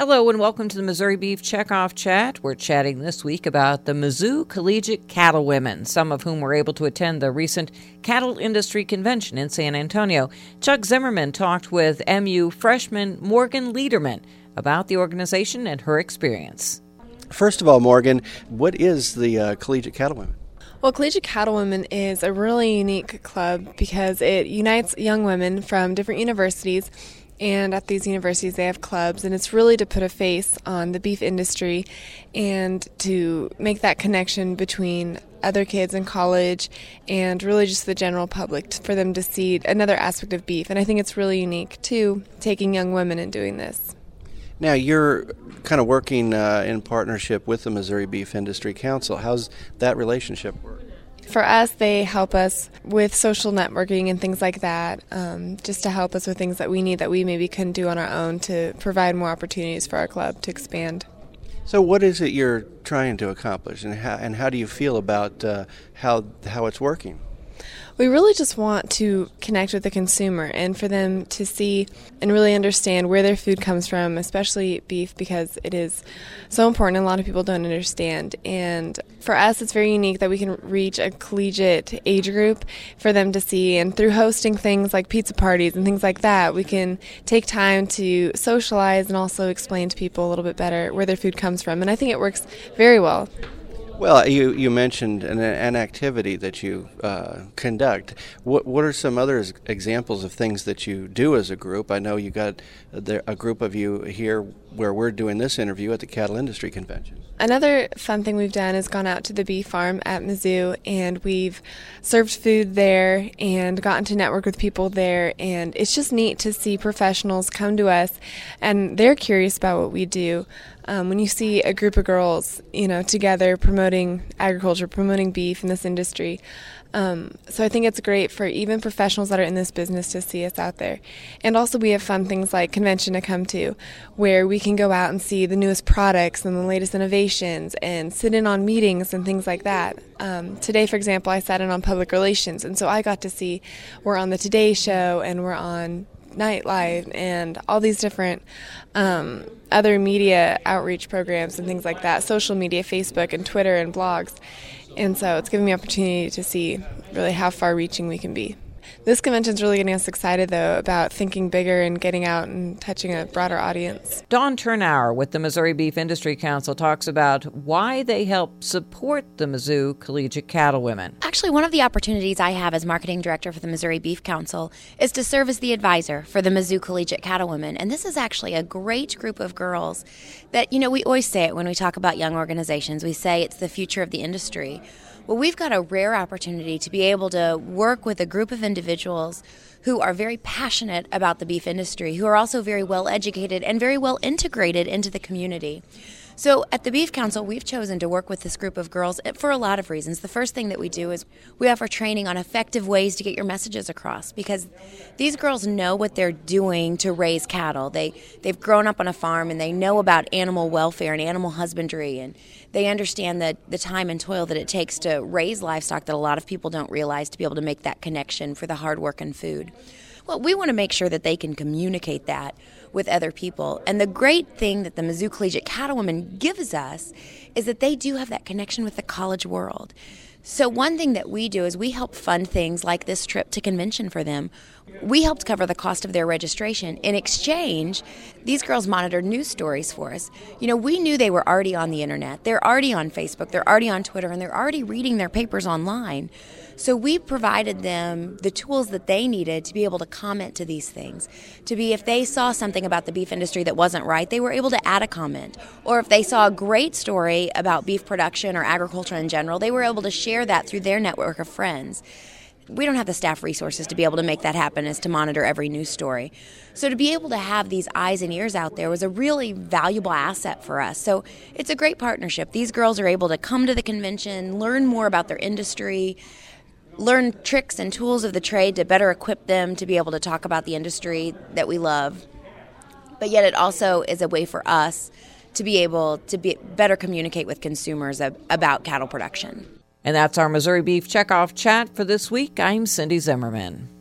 Hello and welcome to the Missouri Beef Checkoff Chat. We're chatting this week about the Mizzou Collegiate Cattlewomen, some of whom were able to attend the recent Cattle Industry Convention in San Antonio. Chuck Zimmerman talked with MU freshman Morgan Ledermann about the organization and her experience. First of all, Morgan, what is the uh, Collegiate Cattlewomen? Well, Collegiate Cattlewomen is a really unique club because it unites young women from different universities and at these universities they have clubs and it's really to put a face on the beef industry and to make that connection between other kids in college and really just the general public for them to see another aspect of beef. And i think it's really unique too taking young women and doing this. Now you're kind of working uh, in partnership with the missouri beef industry council. How's that relationship work for us, they help us with social networking and things like that, um, just to help us with things that we need that we maybe couldn't do on our own to provide more opportunities for our club to expand. So, what is it you're trying to accomplish, and how, and how do you feel about uh, how how it's working? We really just want to connect with the consumer and for them to see and really understand where their food comes from, especially beef, because it is so important and a lot of people don't understand. And for us, it's very unique that we can reach a collegiate age group for them to see. And through hosting things like pizza parties and things like that, we can take time to socialize and also explain to people a little bit better where their food comes from. And I think it works very well. Well, you, you mentioned an, an activity that you uh, conduct. What, what are some other examples of things that you do as a group? I know you got a group of you here where we're doing this interview at the Cattle Industry Convention. Another fun thing we've done is gone out to the beef farm at Mizzou and we've served food there and gotten to network with people there. And it's just neat to see professionals come to us and they're curious about what we do. Um, when you see a group of girls, you know, together promoting agriculture, promoting beef in this industry, um, so I think it's great for even professionals that are in this business to see us out there. And also we have fun things like convention to come to, where we can go out and see the newest products and the latest innovations and sit in on meetings and things like that. Um, today, for example, I sat in on public relations, and so I got to see we're on the Today Show and we're on Nightline and all these different um, other media outreach programs and things like that, social media, Facebook and Twitter and blogs. And so it's given me opportunity to see really how far reaching we can be. This convention is really getting us excited, though, about thinking bigger and getting out and touching a broader audience. Dawn Thurnau with the Missouri Beef Industry Council talks about why they help support the Mizzou Collegiate Cattlewomen. Actually, one of the opportunities I have as marketing director for the Missouri Beef Council is to serve as the advisor for the Mizzou Collegiate Cattlewomen. And this is actually a great group of girls that, you know, we always say it when we talk about young organizations. We say it's the future of the industry. Well, we've got a rare opportunity to be able to work with a group of individuals who are very passionate about the beef industry, who are also very well educated and very well integrated into the community. So at the Beef Council, we've chosen to work with this group of girls eh, for a lot of reasons. The first thing that we do is we offer training on effective ways to get your messages across because these girls know what they're doing to raise cattle. They they've grown up on a farm and they know about animal welfare and animal husbandry and they understand the, the time and toil that it takes to raise livestock that a lot of people don't realize to be able to make that connection for the hard work and food. Well, we want to make sure that they can communicate that with other people. And the great thing that the Mizzou Collegiate Cattlewoman gives us is that they do have that connection with the college world. So, one thing that we do is we help fund things like this trip to convention for them. We helped cover the cost of their registration. In exchange, these girls monitored news stories for us. You know, we knew they were already on the internet, they're already on Facebook, they're already on Twitter, and they're already reading their papers online. So we provided them the tools that they needed to be able to comment to these things. To be, if they saw something about the beef industry that wasn't right, they were able to add a comment. Or if they saw a great story about beef production or agriculture in general, they were able to share that through their network of friends we don't have the staff resources to be able to make that happen is to monitor every news story so to be able to have these eyes and ears out there was a really valuable asset for us so it's a great partnership these girls are able to come to the convention learn more about their industry learn tricks and tools of the trade to better equip them to be able to talk about the industry that we love. But yet, it also is a way for us to be able to be better communicate with consumers about cattle production. And that's our Missouri Beef Checkoff chat for this week. I'm Cindy Zimmerman.